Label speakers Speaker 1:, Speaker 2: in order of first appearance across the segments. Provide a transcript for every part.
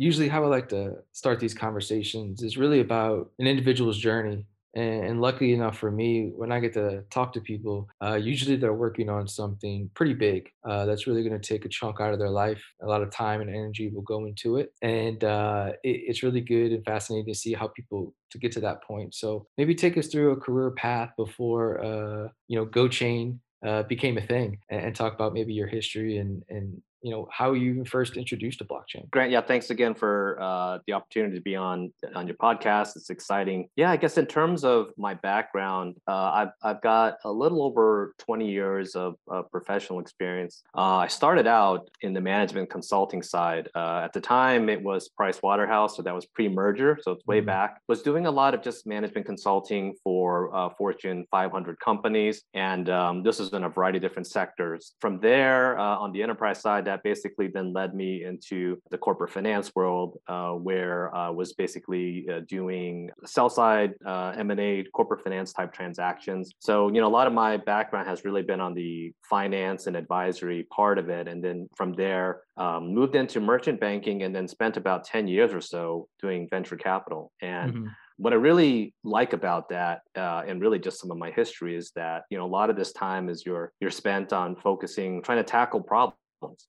Speaker 1: usually how I like to start these conversations is really about an individual's journey and, luckily enough for me, when I get to talk to people, uh, usually they're working on something pretty big uh, that's really going to take a chunk out of their life. A lot of time and energy will go into it, and uh, it, it's really good and fascinating to see how people to get to that point. So maybe take us through a career path before uh, you know GoChain uh, became a thing, and, and talk about maybe your history and and you know how you first introduced to blockchain.
Speaker 2: Grant yeah thanks again for uh, the opportunity to be on on your podcast. It's exciting. Yeah i guess in terms of my background uh, I've, I've got a little over 20 years of, of professional experience. Uh, i started out in the management consulting side. Uh, at the time it was price waterhouse so that was pre-merger so it's way mm-hmm. back. Was doing a lot of just management consulting for uh, fortune 500 companies and um, this is in a variety of different sectors. From there uh, on the enterprise side that basically then led me into the corporate finance world, uh, where I was basically uh, doing sell side uh, M&A corporate finance type transactions. So, you know, a lot of my background has really been on the finance and advisory part of it. And then from there, um, moved into merchant banking and then spent about 10 years or so doing venture capital. And mm-hmm what I really like about that, uh, and really just some of my history, is that you know a lot of this time is you're you're spent on focusing, trying to tackle problems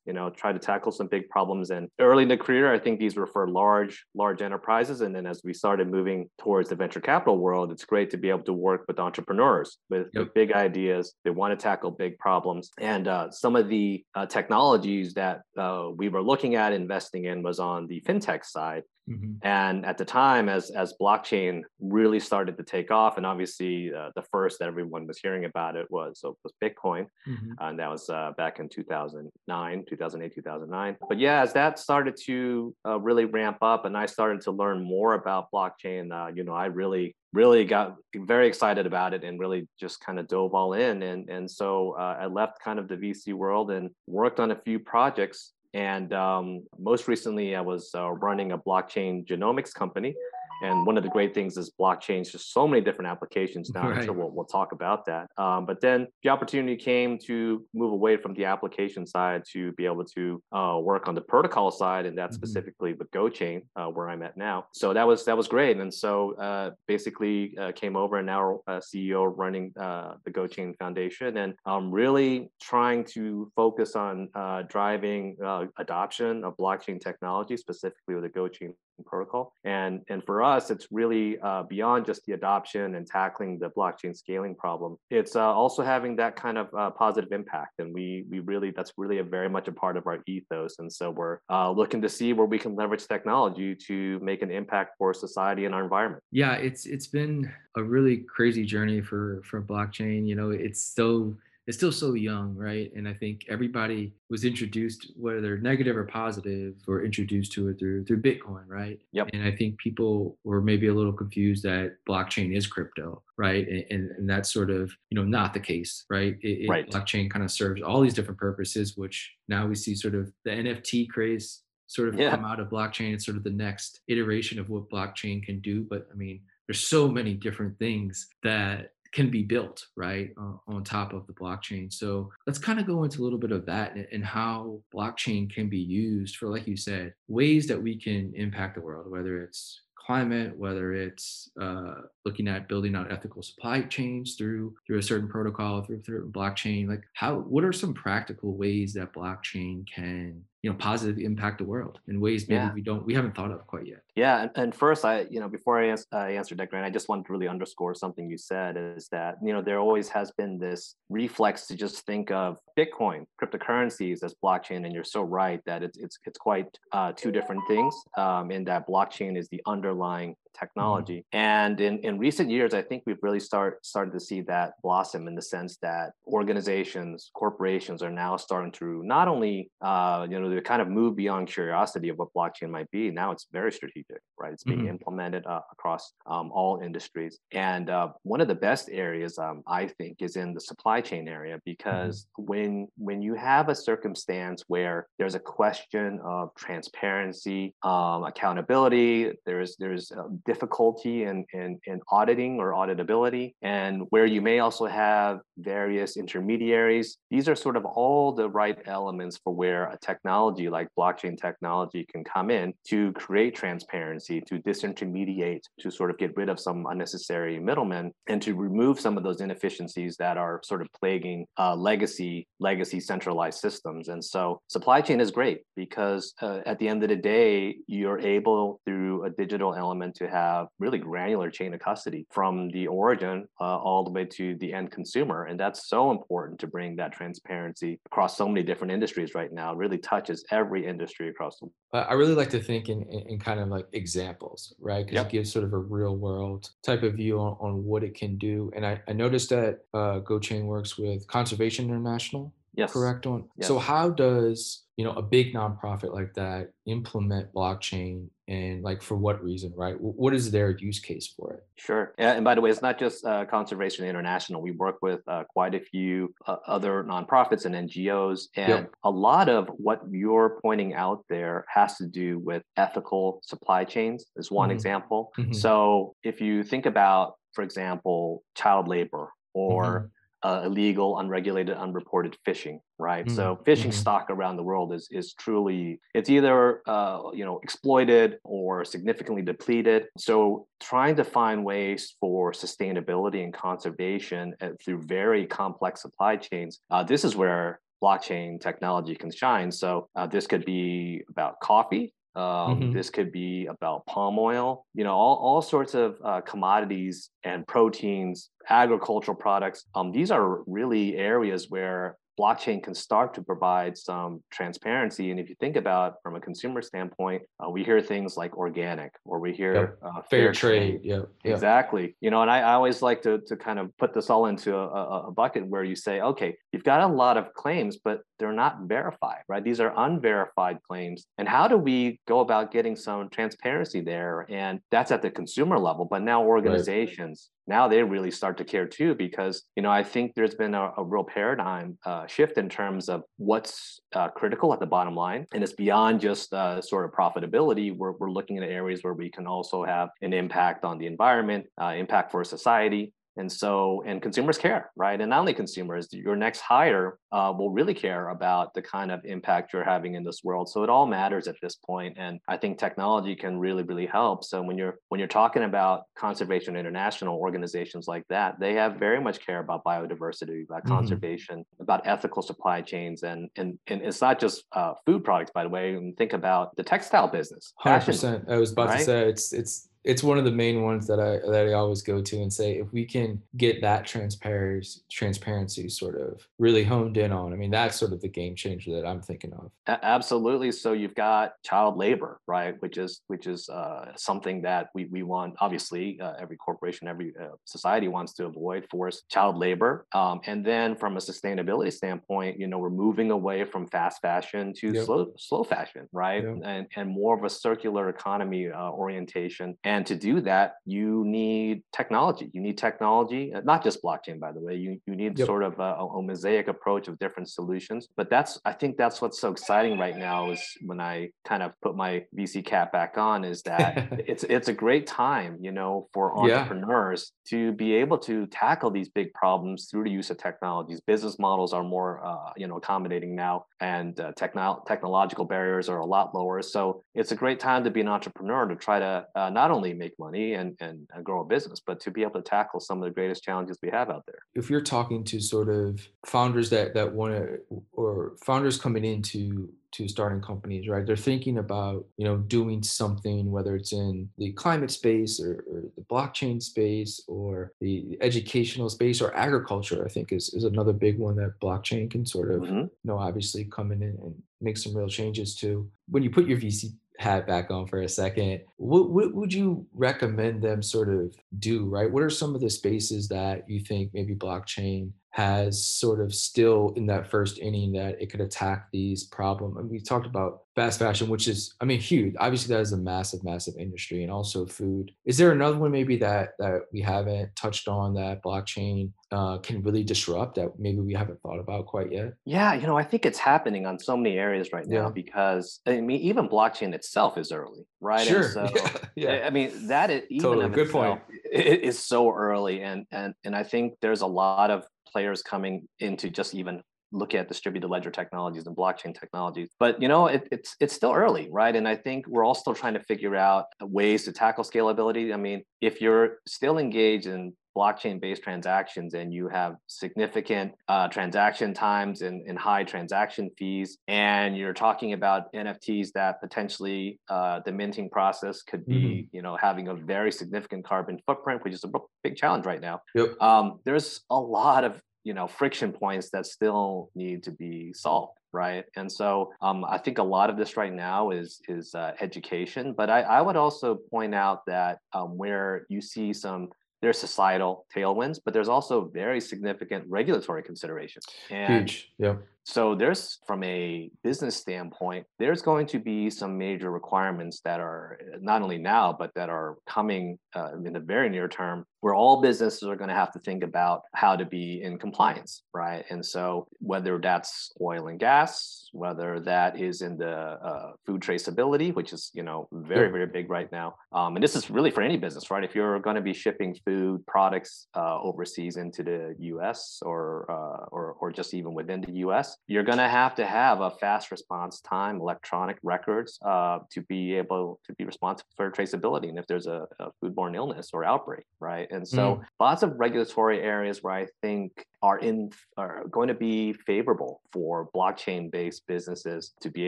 Speaker 2: you know try to tackle some big problems. And early in the career i think these were for large large enterprises. And then as we started moving towards the venture capital world it's great to be able to work with entrepreneurs with, yep. with big ideas. They want to tackle big problems. And uh, some of the uh, technologies that uh, we were looking at investing in was on the fintech side Mm-hmm. And at the time, as as blockchain really started to take off, and obviously uh, the first that everyone was hearing about it was uh, was Bitcoin, mm-hmm. and that was uh, back in 2009, 2008, 2009. But yeah, as that started to uh, really ramp up, and I started to learn more about blockchain, uh, you know, I really really got very excited about it and really just kind of dove all in and and so uh, i left kind of the vc world and worked on a few projects and um, most recently, I was uh, running a blockchain genomics company and one of the great things is blockchains, just so many different applications now. Right. I'm we'll, we'll talk about that. Um, but then the opportunity came to move away from the application side to be able to uh, work on the protocol side, and that's mm-hmm. specifically with GoChain, uh, where I'm at now. So that was that was great. And so uh, basically uh, came over and now uh, CEO running uh, the GoChain Foundation, and I'm really trying to focus on driving adoption of blockchain technology, specifically with the GoChain protocol. And, and for us, it's really uh, beyond just the adoption and tackling the blockchain scaling problem. It's uh, also having that kind of uh, positive impact. And we, we really, that's really a very much a part of our ethos. And so we're uh, looking to see where we can leverage technology to make an impact for society and our environment.
Speaker 1: Yeah, it's, it's been a really crazy journey for, for blockchain. You know, it's so it's still so young, right? And I think everybody was introduced, whether negative or positive, or introduced to it through through Bitcoin, right?
Speaker 2: Yep.
Speaker 1: And I think people were maybe a little confused that blockchain is crypto, right? And, and, and that's sort of you know not the case, right? It,
Speaker 2: right.
Speaker 1: blockchain kind of serves all these different purposes, which now we see sort of the NFT craze sort of yeah. come out of blockchain. It's sort of the next iteration of what blockchain can do. But I mean, there's so many different things that can be built right uh, on top of the blockchain. So let's kind of go into a little bit of that and, how blockchain can be used for like you said ways that we can impact the world whether it's climate whether it's uh, looking at building out ethical supply chains through through a certain protocol through through blockchain. Like how what are some practical ways that blockchain can you know positively impact the world in ways maybe yeah. we don't we haven't thought of quite yet
Speaker 2: yeah and, and first i you know before i ans- uh, answer that grant i just wanted to really underscore something you said is that you know there always has been this reflex to just think of bitcoin cryptocurrencies as blockchain and you're so right that it's it's, it's quite uh, two different things um, in that blockchain is the underlying Mm-hmm. technology. Mm-hmm. And in, in recent years, I think we've really start started to see that blossom in the sense that organizations, corporations are now starting to not only uh, you know they kind of move beyond curiosity of what blockchain might be. Now it's very strategic, right? It's being mm-hmm. implemented uh, across um, all industries. And uh, one of the best areas um, I think is in the supply chain area because mm-hmm. when when you have a circumstance where there's a question of transparency, um, accountability, there's there's difficulty in, in, in auditing or auditability, and where you may also have various intermediaries. These are sort of all the right elements for where a technology like blockchain technology can come in to create transparency, to disintermediate, to sort of get rid of some unnecessary middlemen, and to remove some of those inefficiencies that are sort of plaguing uh, legacy legacy centralized systems. And so supply chain is great because uh, at the end of the day, you're able through a digital element to have really granular chain of custody from the origin uh, all the way to the end consumer. And that's so important to bring that transparency across so many different industries right now. It really touches every industry across the
Speaker 1: world. I really like to think in, in, in kind of like examples, right? Because yep. it gives sort of a real world type of view on, on what it can do. And I, I noticed that uh, GoChain works with Conservation International
Speaker 2: Yes.
Speaker 1: Correct on.
Speaker 2: Yes.
Speaker 1: So how does you know a big nonprofit like that implement blockchain and like for what reason right what is their use case for it
Speaker 2: sure and by the way it's not just uh, conservation international we work with uh, quite a few uh, other nonprofits and ngos and yep. a lot of what you're pointing out there has to do with ethical supply chains is one mm-hmm. example mm-hmm. so if you think about for example child labor or mm-hmm uh, illegal, unregulated, unreported fishing, right? Mm-hmm. So fishing mm-hmm. stock around the world is is truly it's either uh, you know exploited or significantly depleted. So trying to find ways for sustainability and conservation uh, through very complex supply chains, uh, this is where blockchain technology can shine. So uh, this could be about coffee, um, mm-hmm. This could be about palm oil, you know, all, all sorts of uh, commodities and proteins, agricultural products. Um, these are really areas where blockchain can start to provide some transparency. And if you think about from a consumer standpoint, uh, we hear things like organic or we hear
Speaker 1: yep. uh, fair, fair, trade. trade. Yeah,
Speaker 2: yep. exactly. You know, and I, I, always like to, to kind of put this all into a, a, bucket where you say, okay, you've got a lot of claims, but they're not verified, right? These are unverified claims. And how do we go about getting some transparency there? And that's at the consumer level, but now organizations, right. now they really start to care too, because, you know, I think there's been a, a real paradigm uh, shift in terms of what's uh, critical at the bottom line. And it's beyond just uh, sort of profitability. We're, we're looking at areas where we can also have an impact on the environment, uh, impact for society, and so, and consumers care, right? And not only consumers, your next hire uh, will really care about the kind of impact you're having in this world. So it all matters at this point, and I think technology can really, really help. So when you're when you're talking about conservation international organizations like that, they have very much care about biodiversity, about mm-hmm. conservation, about ethical supply chains, and and and it's not just uh, food products, by the way. And think about the textile business.
Speaker 1: Hundred percent. I was about right? to say it's it's it's one of the main ones that I that I always go to and say if we can get that transparency transparency sort of really honed in on. I mean, that's sort of the game changer that I'm thinking of.
Speaker 2: Absolutely. So you've got child labor, right? Which is which is uh, something that we we want. Obviously, uh, every corporation, every uh, society wants to avoid forced child labor. Um, and then from a sustainability standpoint, you know, we're moving away from fast fashion to yep. slow slow fashion, right? Yep. And and more of a circular economy uh, orientation. And to do that, you need technology. You need technology, uh, not just blockchain, by the way. You, you need yep. sort of a, a, mosaic approach of different solutions. But that's, I think that's what's so exciting right now is when I kind of put my VC cap back on is that it's, it's a great time, you know, for entrepreneurs yeah. to be able to tackle these big problems through the use of technologies. Business models are more, uh, you know, accommodating now and uh, techno- technological barriers are a lot lower. So it's a great time to be an entrepreneur to try to uh, not only only make money and, and, and grow a business, but to be able to tackle some of the greatest challenges we have out there.
Speaker 1: If you're talking to sort of founders that that want to, or founders coming into to starting companies, right? They're thinking about, you know, doing something, whether it's in the climate space or, or, the blockchain space or the educational space or agriculture, I think is, is another big one that blockchain can sort of, mm-hmm. you know, obviously come in and make some real changes to. When you put your VC hat back on for a second, what, what would you recommend them sort of do, right? What are some of the spaces that you think maybe blockchain has sort of still in that first inning that it could attack these problems. And we talked about fast fashion, which is, I mean, huge. Obviously, that is a massive, massive industry, and also food. Is there another one maybe that that we haven't touched on that blockchain uh, can really disrupt that maybe we haven't thought about quite yet?
Speaker 2: Yeah, you know, I think it's happening on so many areas right now yeah. because I mean, even blockchain itself is early, right?
Speaker 1: Sure. So, yeah. yeah.
Speaker 2: I mean, that is even
Speaker 1: totally. good
Speaker 2: itself, point. It is so early, and and and I think there's a lot of players coming into just even look at distributed ledger technologies and blockchain technologies. But you know, it, it's it's still early, right? And I think we're all still trying to figure out ways to tackle scalability. I mean, if you're still engaged in blockchain based transactions and you have significant uh, transaction times and, and, high transaction fees and you're talking about nfts that potentially uh, the minting process could be mm-hmm. you know having a very significant carbon footprint which is a big challenge right now
Speaker 1: yep.
Speaker 2: um, there's a lot of you know friction points that still need to be solved right and so um, i think a lot of this right now is is uh, education but I, I would also point out that um, where you see some there's societal tailwinds, but there's also very significant regulatory considerations.
Speaker 1: And Huge. Yeah.
Speaker 2: So there's from a business standpoint, there's going to be some major requirements that are not only now, but that are coming uh, in the very near term, where all businesses are going to have to think about how to be in compliance, right? And so whether that's oil and gas, whether that is in the uh, food traceability, which is you know very very big right now, um, and this is really for any business, right? If you're going to be shipping food products uh, overseas into the U.S. or uh, or or just even within the U.S you're going to have to have a fast response time, electronic records uh, to be able to be responsible for traceability. And if there's a, a foodborne illness or outbreak, right? And so mm. lots of regulatory areas where I think are in are going to be favorable for blockchain based businesses to be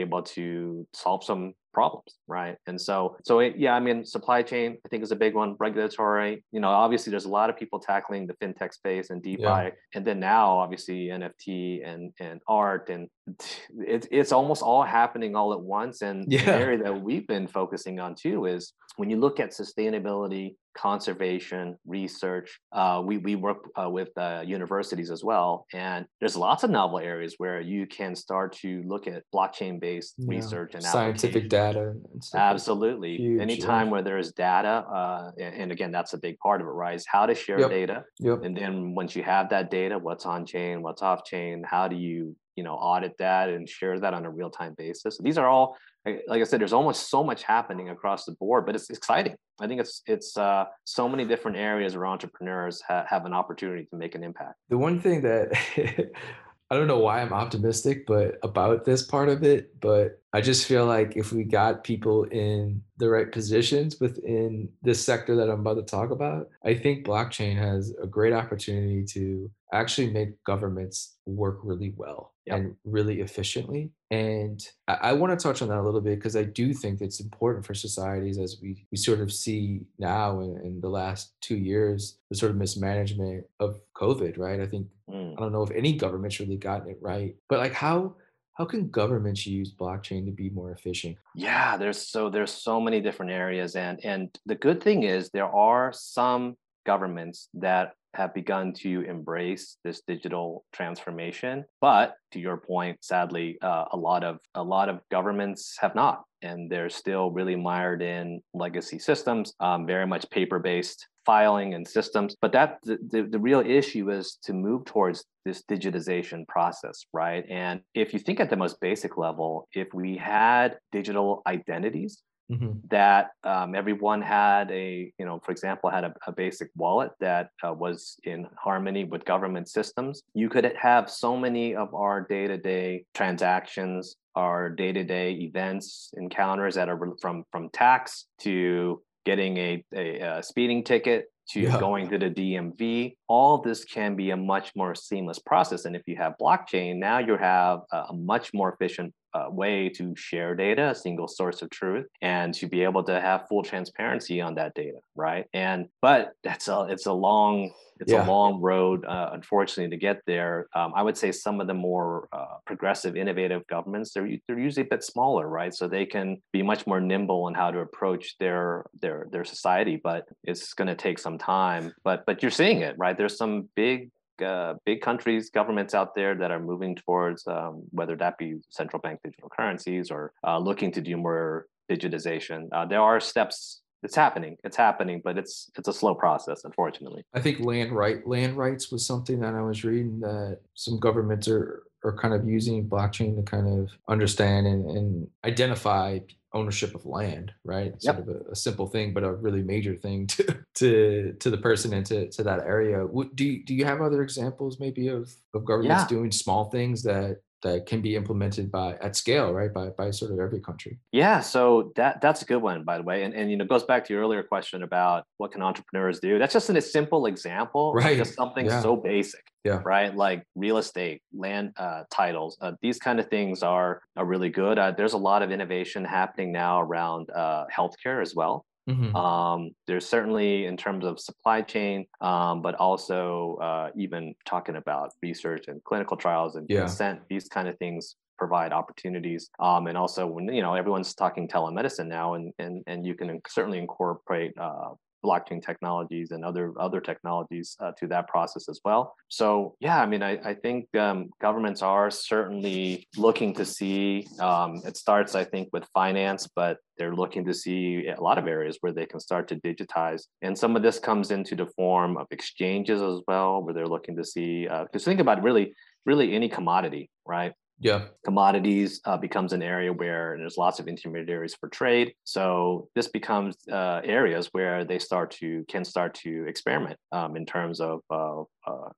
Speaker 2: able to solve some problems right and so so it, yeah i mean supply chain i think is a big one regulatory you know obviously there's a lot of people tackling the fintech space and defi yeah. and then now obviously nft and and art and it's it's almost all happening all at once and yeah. the area that we've been focusing on too is when you look at sustainability conservation research. Uh, we we work uh, with uh, universities as well, and there's lots of novel areas where you can start to look at blockchain based yeah. research and
Speaker 1: scientific data.
Speaker 2: Absolutely, Huge, anytime yeah. where there is data, uh, and again, that's a big part of it, right? Is how to share
Speaker 1: yep.
Speaker 2: data,
Speaker 1: yep.
Speaker 2: and then once you have that data, what's on chain, what's off chain, how do you you know audit that and share that on a real time basis. These are all like I said, there's almost so much happening across the board, but it's exciting. I think it's it's uh, so many different areas where entrepreneurs ha- have an opportunity to make an impact.
Speaker 1: The one thing that I don't know why I'm optimistic, but about this part of it, but I just feel like if we got people in the right positions within this sector that I'm about to talk about, I think blockchain has a great opportunity to actually make governments work really well yep. and really efficiently. And I, I want to touch on that a little bit because I do think it's important for societies as we, we sort of see now in, in the last two years, the sort of mismanagement of COVID, right? I think, mm. I don't know if any government's really gotten it right, but like how, how can governments use blockchain to be more efficient?
Speaker 2: Yeah there's so there's so many different areas and and the good thing is there are some governments that have begun to embrace this digital transformation. But to your point sadly uh, a lot of a lot of governments have not and they're still really mired in legacy systems um, very much paper based filing and systems. But that the, the, the real issue is to move towards this digitization process right? And if you think at the most basic level if we had digital identities Mm-hmm. that um, everyone had a you know for example had a, a basic wallet that uh, was in harmony with government systems you could have so many of our day-to-day transactions our day-to-day events encounters that are from from tax to getting a, a, a speeding ticket to yeah. going to the DMV. All this can be a much more seamless process. And if you have blockchain, now you have a, a much more efficient uh, way to share data, a single source of truth, and to be able to have full transparency on that data, right? And but that's a it's a long it's yeah. a long road, uh, unfortunately, to get there. Um, I would say some of the more uh, progressive, innovative governments they're they're usually a bit smaller, right? So they can be much more nimble in how to approach their their their society. But it's going to take some time. But but you're seeing it, right? There's some big uh, big countries, governments out there that are moving towards um, whether that be central bank digital currencies or uh, looking to do more digitization. Uh, there are steps it's happening. It's happening, but it's it's a slow process, unfortunately.
Speaker 1: I think land right land rights was something that I was reading that some governments are are kind of using blockchain to kind of understand and, and identify ownership of land, right? Sort of a, a, simple thing, but a really major thing to to to the person and to, to that area. Do you, do you have other examples maybe of of governments yeah. doing small things that that can be implemented by at scale, right? By by sort of every country.
Speaker 2: Yeah, so that that's a good one, by the way, and and you know goes back to your earlier question about what can entrepreneurs do. That's just in a simple example, right? Just something yeah. so basic, yeah, right? Like real estate, land uh, titles. Uh, these kind of things are are really good. Uh, there's a lot of innovation happening now around uh, healthcare as well. Mm-hmm. Um, there's certainly in terms of supply chain, um, but also uh, even talking about research and clinical trials and yeah. consent, these kind of things provide opportunities. Um, and also when, you know, everyone's talking telemedicine now and, and, and you can certainly incorporate uh, blockchain technologies and other other technologies uh, to that process as well. So yeah, I mean, I, I think um, governments are certainly looking to see. Um, it starts, I think, with finance, but they're looking to see a lot of areas where they can start to digitize. And some of this comes into the form of exchanges as well, where they're looking to see. Because uh, think about really, really any commodity, right?
Speaker 1: Yeah.
Speaker 2: Commodities uh, becomes an area where there's lots of intermediaries for trade. So this becomes uh, areas where they start to can start to experiment um, in terms of uh,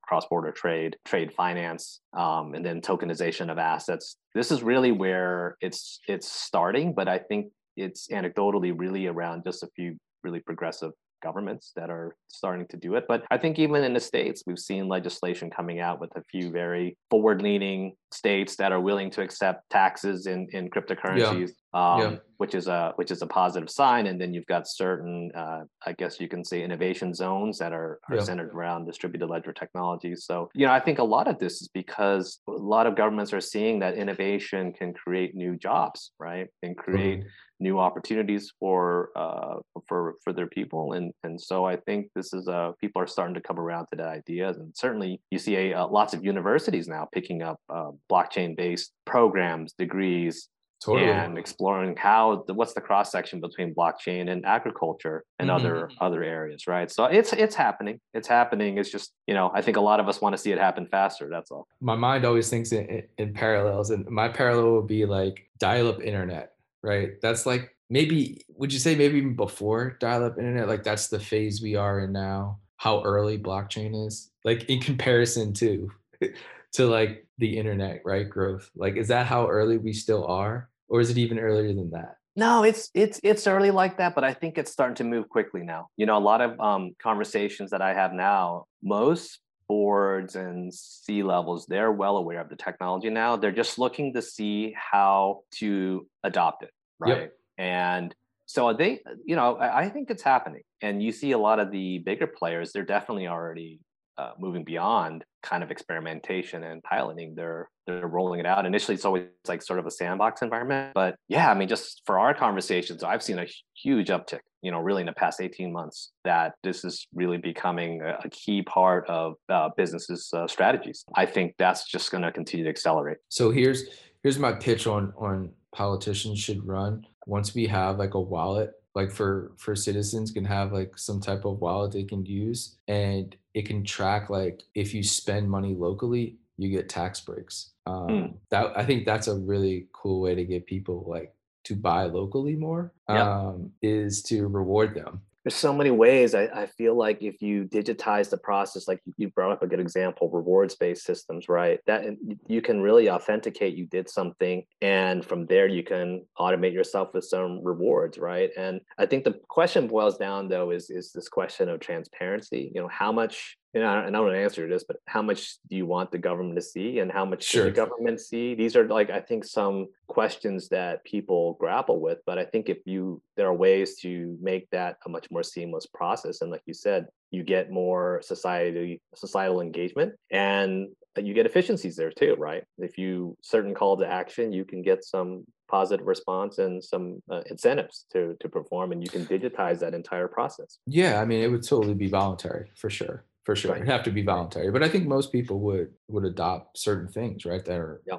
Speaker 2: cross-border trade trade finance um, and then tokenization of assets. This is really where it's it's starting but i think it's anecdotally really around just a few really progressive governments that are starting to do it. But I think even in the States, we've seen legislation coming out with a few very forward leaning states that are willing to accept taxes in, in cryptocurrencies. Yeah. Um, yeah. which is a which is a positive sign. And then you've got certain, uh, I guess you can say, innovation zones that are, are yeah. centered around distributed ledger technology. So you know, I think a lot of this is because a lot of governments are seeing that innovation can create new jobs, right, and create mm-hmm new opportunities for uh, for for their people. And and so I think this is uh people are starting to come around to that idea. And certainly you see a, uh, lots of universities now picking up uh, blockchain based programs degrees totally. and exploring how the, what's the cross section between blockchain and agriculture and mm-hmm. other other areas right? So it's it's happening. It's happening. It's just you know i think a lot of us want to see it happen faster that's all.
Speaker 1: My mind always thinks in, in parallels. And my parallel would be like dial-up internet right? That's like maybe would you say maybe even before dial-up internet like that's the phase we are in now how early blockchain is? Like in comparison to to like the internet right growth. Like is that how early we still are or is it even earlier than that?
Speaker 2: No it's it's it's early like that but i think it's starting to move quickly now. You know a lot of um, conversations that i have now most boards and C levels, they're well aware of the technology now. They're just looking to see how to adopt it, right? Yep. And so they, you know, I think it's happening. And you see a lot of the bigger players, they're definitely already uh, moving beyond kind of experimentation and piloting. They're they're rolling it out. Initially, it's always like sort of a sandbox environment, but yeah, I mean, just for our conversations, I've seen a huge uptick. You know, really in the past eighteen months, that this is really becoming a, key part of uh, businesses' uh, strategies. I think that's just going to continue to accelerate.
Speaker 1: So here's here's my pitch on on politicians should run once we have like a wallet like for for citizens can have like some type of wallet they can use and it can track like if you spend money locally you get tax breaks um mm. that i think that's a really cool way to get people like to buy locally more yep. um is to reward them
Speaker 2: there's so many ways I, I, feel like if you digitize the process like you brought up a good example rewards based systems right? That you can really authenticate you did something and from there you can automate yourself with some rewards right? And i think the question boils down though is is this question of transparency. You know how much and I, and I don't answer to this, but how much do you want the government to see and how much sure. should the government see? These are like, I think some questions that people grapple with, but I think if you, there are ways to make that a much more seamless process. And like you said, you get more society, societal engagement and you get efficiencies there too, right? If you certain call to action, you can get some positive response and some uh, incentives to to perform and you can digitize that entire process
Speaker 1: yeah i mean it would totally be voluntary for sure for sure. Right. It'd have to be voluntary, but I think most people would would adopt certain things, right, that are yeah.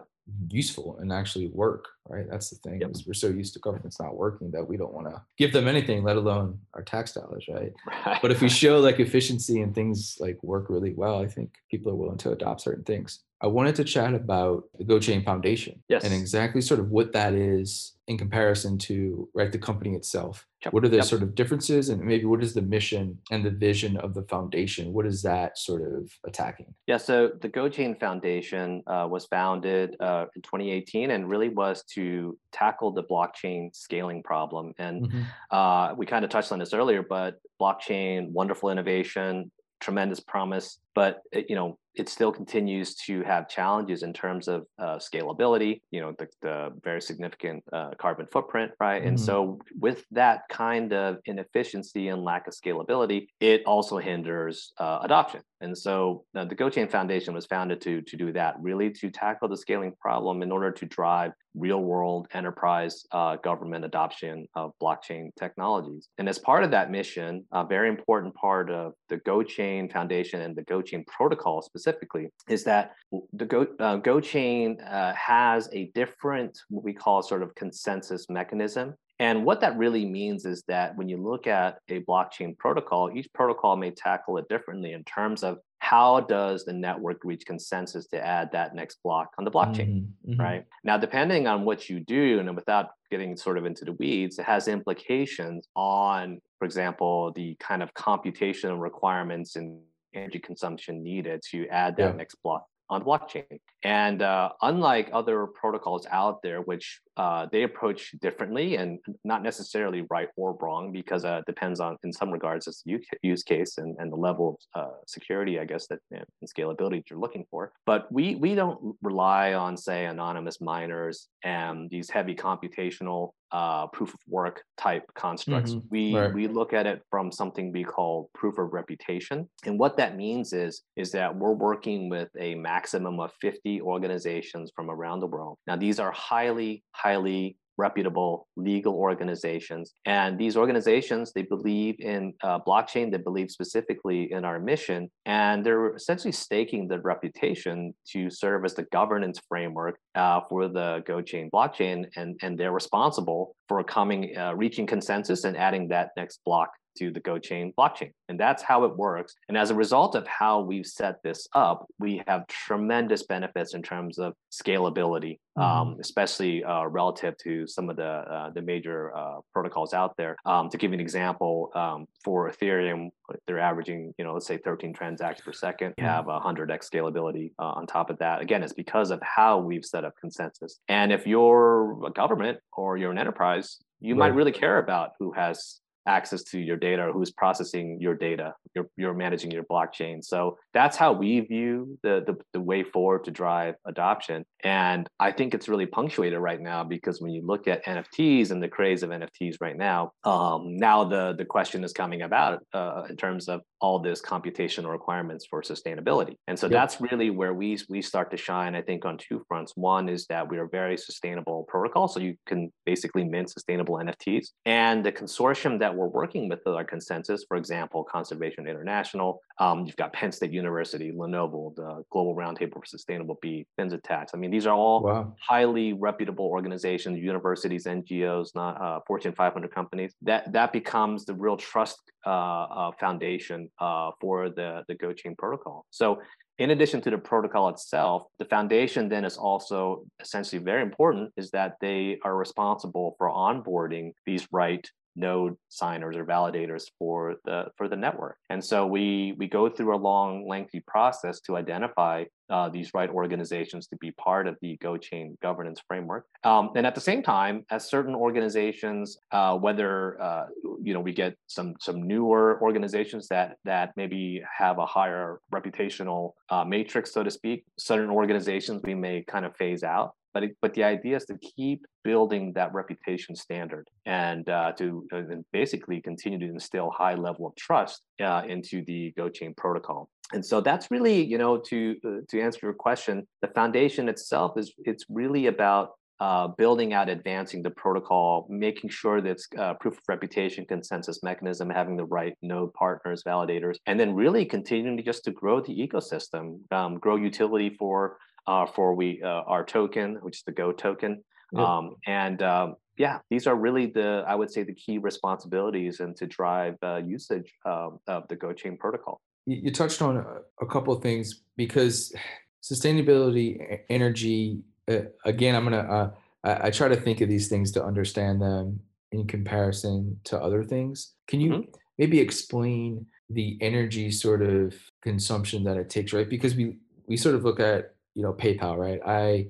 Speaker 1: useful and actually work.
Speaker 3: Right? That's the thing. Yep. We're so used to governments not working that we don't want to give them anything, let alone our tax dollars, right? right? But if we show like efficiency and things like work really well, I think people are willing to adopt certain things. I wanted to chat about the GoChain Foundation
Speaker 2: yes.
Speaker 3: and exactly sort of what that is in comparison to right the company itself. Yep. What are the yep. sort of differences and maybe what is the mission and the vision of the foundation? What is that sort of attacking?
Speaker 2: Yeah, so the GoChain Foundation uh, was founded uh, in 2018 and really was to tackle the blockchain scaling problem. And mm-hmm. uh, we kind of touched on this earlier, but blockchain, wonderful innovation, tremendous promise, but it, you know it still continues to have challenges in terms of uh, scalability. You know the, the very significant uh, carbon footprint, right? Mm-hmm. And so with that kind of inefficiency and lack of scalability, it also hinders uh, adoption. And so uh, the GoChain Foundation was founded to to do that, really to tackle the scaling problem in order to drive real world enterprise uh, government adoption of blockchain technologies. And as part of that mission, a very important part of the GoChain Foundation and the GoChain protocol specifically is that the Go, uh, GoChain uh, has a different, what we call sort of consensus mechanism and what that really means is that when you look at a blockchain protocol, each protocol may tackle it differently in terms of how does the network reach consensus to add that next block on the blockchain, mm-hmm, mm-hmm. right? Now, depending on what you do, and without getting sort of into the weeds, it has implications on, for example, the kind of computational requirements and energy consumption needed to add that yeah. next block on the blockchain. And uh, unlike other protocols out there, which uh, they approach differently and not necessarily right or wrong, because uh, it depends on, in some regards, its use case and, and the level of uh, security, I guess, that and scalability that you're looking for. But we we don't rely on, say, anonymous miners and these heavy computational uh, proof of work type constructs. Mm-hmm. We right. we look at it from something we call proof of reputation, and what that means is is that we're working with a maximum of 50 organizations from around the world. Now these are highly highly reputable legal organizations. And these organizations, they believe in uh, blockchain, they believe specifically in our mission, and they're essentially staking their reputation to serve as the governance framework uh, for the GoChain blockchain. And, and they're responsible for coming, uh, reaching consensus and adding that next block to the GoChain blockchain. And that's how it works. And as a result of how we've set this up, we have tremendous benefits in terms of scalability, mm-hmm. um, especially uh, relative to some of the uh, the major uh, protocols out there. Um, to give you an example, um, for Ethereum, they're averaging, you know, let's say 13 transactions per second. You have 100x scalability uh, on top of that. Again, it's because of how we've set up consensus. And if you're a government or you're an enterprise, you right. might really care about who has access to your data or who's processing your data you're, you're managing your blockchain. So that's how we view the, the, the way forward to drive adoption. And i think it's really punctuated right now because when you look at nfts and the craze of nfts right now um, now the the question is coming about uh, in terms of all this computational requirements for sustainability. And so yep. that's really where we we start to shine i think on two fronts. One is that we are very sustainable protocol so you can basically mint sustainable nfts and the consortium that we're working with our consensus, for example, Conservation International. Um, you've got Penn State University, Lenovo, the Global Roundtable for Sustainable Beef, FinZaTax. I mean, these are all wow. highly reputable organizations, universities, NGOs, not uh, Fortune 500 companies. That that becomes the real trust uh, uh, foundation uh, for the the GoChain protocol. So in addition to the protocol itself, the foundation then is also essentially very important is that they are responsible for onboarding these right node signers or validators for the for the network. And so we we go through a long, lengthy process to identify uh, these right organizations to be part of the GoChain governance framework. Um, and at the same time, as certain organizations, uh, whether uh, you know we get some some newer organizations that that maybe have a higher reputational uh, matrix, so to speak, certain organizations we may kind of phase out. But, it, but the idea is to keep building that reputation standard and uh, to uh, basically continue to instill high level of trust uh, into the GoChain protocol. And so that's really, you know, to uh, to answer your question, the foundation itself is it's really about uh, building out, advancing the protocol, making sure that it's uh, proof of reputation, consensus mechanism, having the right node partners, validators, and then really continuing to just to grow the ecosystem, um, grow utility for uh, for we uh, our token, which is the Go token, Yep. Um, and um, yeah, these are really the I would say the key responsibilities and to drive uh, usage um, of the Go chain protocol.
Speaker 1: You touched on a, a couple of things because sustainability, energy. Uh, again, I'm gonna. Uh, I, I, try to think of these things to understand them in comparison to other things. Can you mm-hmm. maybe explain the energy sort of consumption that it takes, right? Because we we sort of look at you know PayPal, right? I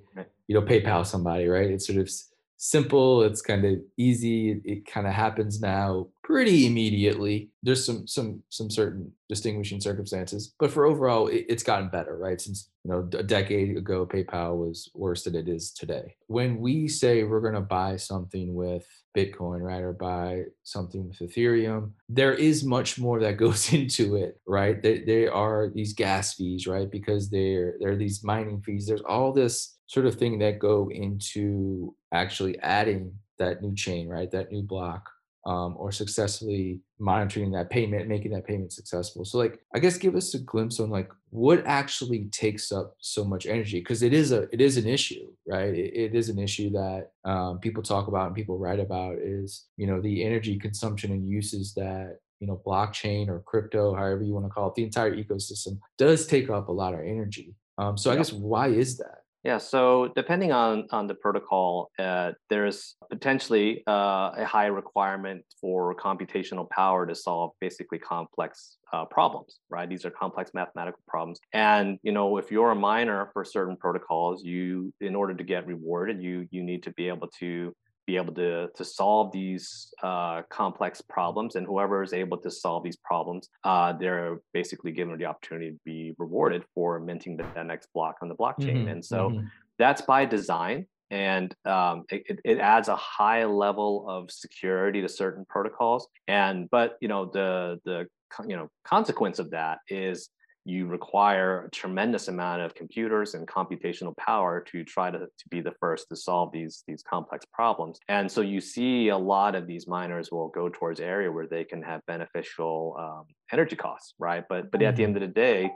Speaker 1: you know PayPal somebody, right? It's sort of simple it's kind of easy it, it kind of happens now pretty immediately. There's some some some certain distinguishing circumstances but for overall it, it's gotten better right since you know a decade ago paypal was worse than it is today. When we say we're going to buy something with bitcoin right or buy something with ethereum there is much more that goes into it right? They, there are these gas fees right because they're they're these mining fees. There's all this sort of thing that go into actually adding that new chain, right? That new block, um, or successfully monitoring that payment, making that payment successful. So, like, I guess give us a glimpse on like what actually takes up so much energy because it is a it is an issue, right? it, it is an issue that um, people talk about and people write about is you know the energy consumption and uses that you know blockchain or crypto, however you want to call it, the entire ecosystem does take up a lot of energy. Um, so, I guess why is that?
Speaker 2: Yeah, so depending on, on the protocol, uh, there's potentially uh, a high requirement for computational power to solve basically complex uh, problems, right? These are complex mathematical problems. And, you know, if you're a miner for certain protocols, you, in order to get rewarded, you, you need to be able to be able to, to solve these uh, complex problems. And whoever is able to solve these problems, uh, they're basically given the opportunity to be rewarded for minting the, the next block on the blockchain. Mm-hmm. And so mm-hmm. that's by design. And um, it, it adds a high level of security to certain protocols. And but you know the the you know consequence of that is you require a tremendous amount of computers and computational power to try to, to be the first to solve these, these complex problems. And so you see a lot of these miners will go towards area where they can have beneficial um, energy costs, right? But but at the end mm-hmm. of the day,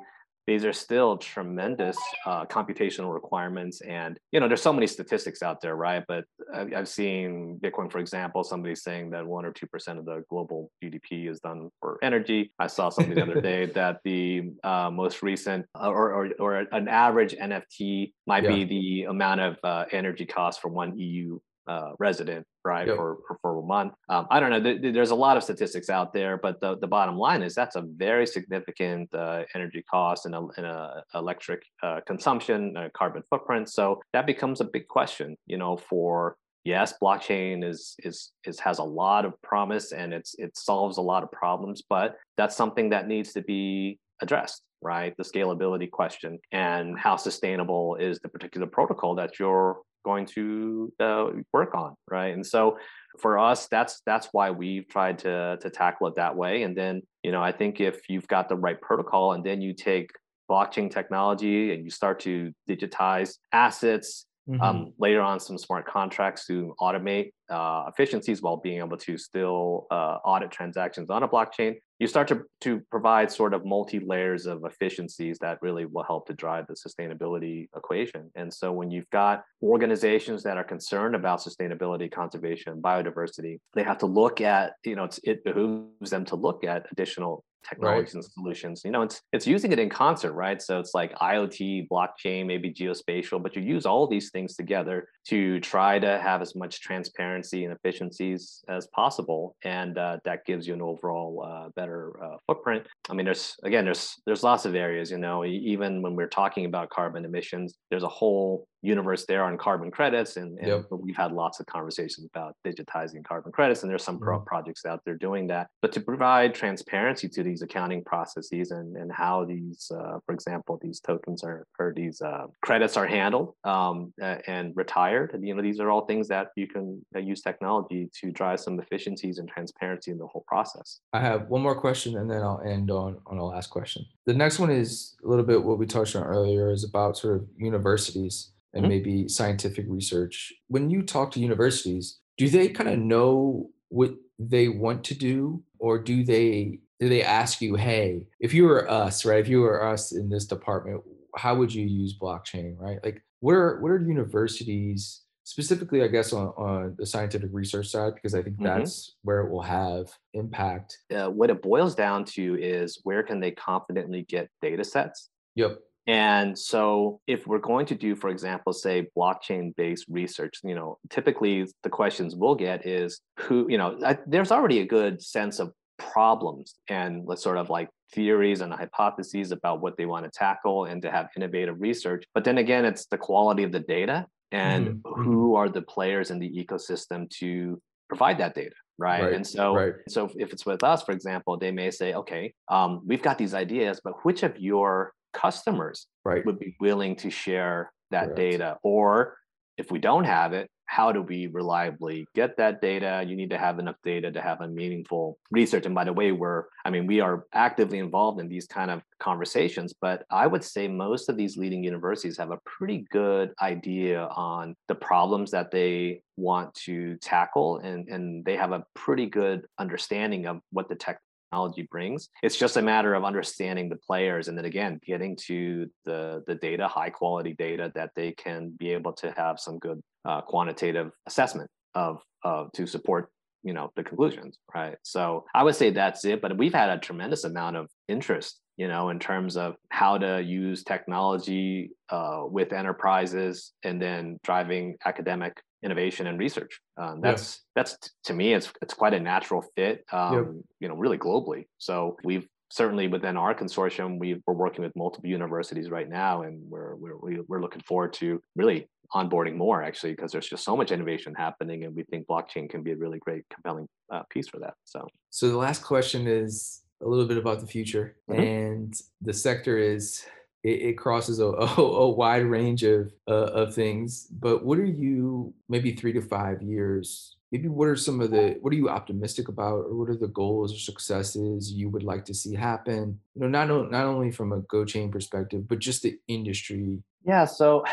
Speaker 2: these are still tremendous uh, computational requirements and you know there's so many statistics out there right but i've seen bitcoin for example somebody saying that 1 or 2% of the global gdp is done for energy i saw something the other day that the uh, most recent uh, or, or, or, an average nft might yeah. be the amount of uh, energy cost for one eu uh, resident, right, yep. for, for, for a month. Um, I don't know. there's a lot of statistics out there, but the, the bottom line is that's a very significant uh, energy cost and a, and a electric uh, consumption, carbon footprint. So that becomes a big question, you know, for yes, blockchain is is is has a lot of promise and it's it solves a lot of problems, but that's something that needs to be addressed right the scalability question and how sustainable is the particular protocol that you're going to uh, work on right? And so for us that's that's why we've tried to to tackle it that way. And then you know i think if you've got the right protocol and then you take blockchain technology and you start to digitize assets mm-hmm. um, later on some smart contracts to automate uh, efficiencies while being able to still uh, audit transactions on a blockchain you start to, to provide sort of multi layers of efficiencies that really will help to drive the sustainability equation. And so when you've got organizations that are concerned about sustainability, conservation, biodiversity, they have to look at, you know, it behooves them to look at additional technologies right. and solutions. You know, it's it's using it in concert, right? So it's like IoT, blockchain, maybe geospatial, but you use all these things together to try to have as much transparency and efficiencies as possible, and uh, that gives you an overall uh, better uh, footprint. I mean, there's again, there's there's lots of areas. You know, even when we're talking about carbon emissions, there's a whole universe there on carbon credits and, and yep. we've had lots of conversations about digitizing carbon credits and there's some pro- mm-hmm. projects out there doing that but to provide transparency to these accounting processes and, and how these uh, for example these tokens are or these uh, credits are handled um, and retired you know these are all things that you can uh, use technology to drive some efficiencies and transparency in the whole process
Speaker 1: i have one more question and then i'll end on on a last question the next one is a little bit what we touched on earlier is about sort of universities and mm-hmm. maybe scientific research. When you talk to universities, do they kind of know what they want to do or do they do they ask you, hey, if you were us, right? If you were us in this department, how would you use blockchain, right? Like what are what are universities specifically, I guess, on, on the scientific research side, because I think mm-hmm. that's where it will have impact.
Speaker 2: Uh, what it boils down to is where can they confidently get data sets?
Speaker 1: Yep.
Speaker 2: And so, if we're going to do, for example, say blockchain based research, you know, typically the questions we'll get is who, you know, I, there's already a good sense of problems and let's sort of like theories and hypotheses about what they want to tackle and to have innovative research. But then again, it's the quality of the data and mm-hmm. who are the players in the ecosystem to provide that data right? right, and so right. so if it's with us for example they may say okay um, we've got these ideas but which of your customers
Speaker 1: right.
Speaker 2: would be willing to share that Correct. data or if we don't have it how do we reliably get that data? You need to have enough data to have a meaningful research. And by the way, we're, I mean, we are actively involved in these kind of conversations, but I would say most of these leading universities have a pretty good idea on the problems that they want to tackle and, and they have a pretty good understanding of what the tech technology brings. It's just a matter of understanding the players and then again getting to the the data, high quality data that they can be able to have some good uh, quantitative assessment of uh, to support you know the conclusions right so i would say that's it but we've had a tremendous amount of interest you know in terms of how to use technology uh, with enterprises and then driving academic innovation and research. Um, that's yeah. that's to me, it's it's quite a natural fit. Um, yep. You know, really globally. So we've certainly within our consortium, we are working with multiple universities right now, and we're we're we're looking forward to really onboarding more actually because there's just so much innovation happening, and we think blockchain can be a really great, compelling uh, piece for that. So,
Speaker 1: so the last question is a little bit about the future, mm-hmm. and the sector is it, it crosses a, a, a, wide range of uh, of things. But what are you maybe three to five years? Maybe what are some of the what are you optimistic about, or what are the goals or successes you would like to see happen? You know, not not only from a Go Chain perspective, but just the industry.
Speaker 2: Yeah. So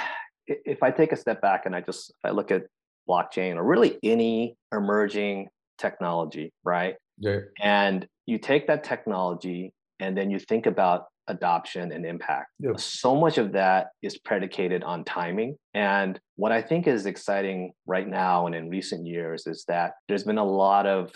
Speaker 2: if I take a step back and I just if I look at blockchain or really any emerging technology, right?
Speaker 1: Yeah.
Speaker 2: And you take that technology and then you think about adoption and impact.
Speaker 1: Yep.
Speaker 2: So much of that is predicated on timing. And what I think is exciting right now and in recent years is that there's been a lot of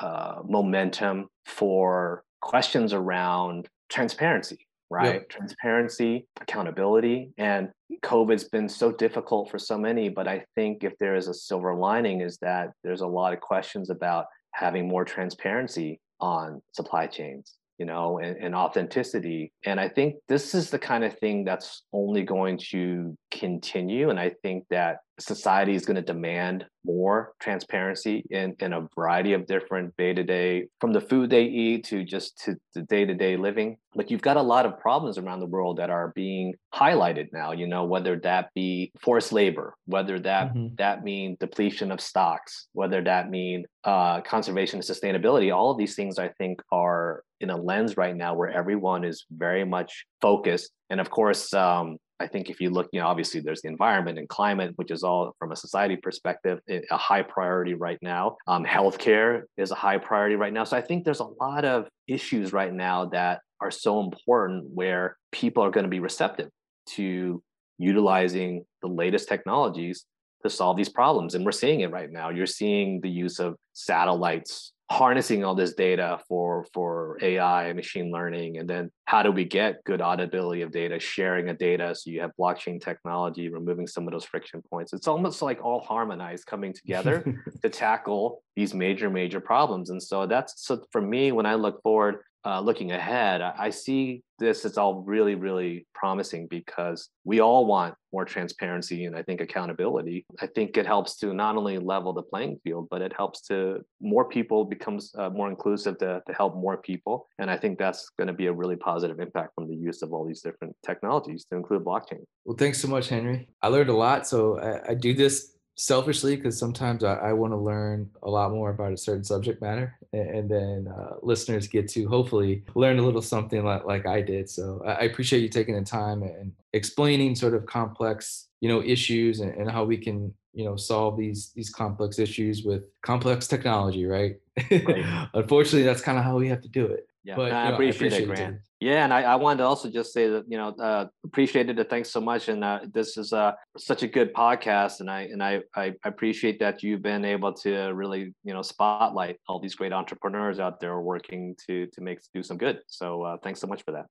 Speaker 2: uh, momentum for questions around transparency. Right, yep. transparency, accountability, and COVID's been so difficult for so many. But I think if there is a silver lining, is that there's a lot of questions about having more transparency on supply chains you know, and, and, authenticity. And I think this is the kind of thing that's only going to continue. And I think that society is going to demand more transparency in, in a variety of different day-to-day from the food they eat to just to the day-to-day living. Like you've got a lot of problems around the world that are being highlighted now you know whether that be forced labor whether that mm-hmm. that mean depletion of stocks whether that mean uh, conservation and sustainability. All of these things i think are in a lens right now where everyone is very much focused. And of course um, I think if you look, you know, obviously there's the environment and climate, which is all from a society perspective, a high priority right now. Um, healthcare is a high priority right now. So I think there's a lot of issues right now that are so important where people are going to be receptive to utilizing the latest technologies to solve these problems. And we're seeing it right now. You're seeing the use of satellites harnessing all this data for for AI and machine learning and then how do we get good auditability of data sharing of data? So you have blockchain technology removing some of those friction points. It's almost like all harmonized coming together to tackle these major major problems. And so that's so for me when I look forward uh, looking ahead, I see this as all really, really promising because we all want more transparency and I think accountability. I think it helps to not only level the playing field, but it helps to more people becomes uh, more inclusive to, to help more people. And I think that's going to be a really positive impact from the use of all these different technologies to include blockchain.
Speaker 1: Well, thanks so much, Henry. I learned a lot. So I, I do this selfishly because sometimes I, I want to learn a lot more about a certain subject matter and, and then uh, listeners get to hopefully learn a little something like, like i did. So I, I appreciate you taking the time and explaining sort of complex you know issues and, and how we can you know solve these these complex issues with complex technology right, right. unfortunately that's kind of how we have to do it
Speaker 2: yeah. But, I, know, appreciate appreciate it, Grant. It, yeah, and I, I wanted to also just say that you know uh, appreciated it. Thanks so much, and uh, this is uh, such a good podcast, and I and I, I appreciate that you've been able to really you know spotlight all these great entrepreneurs out there working to to make do some good. So uh, thanks so much for that.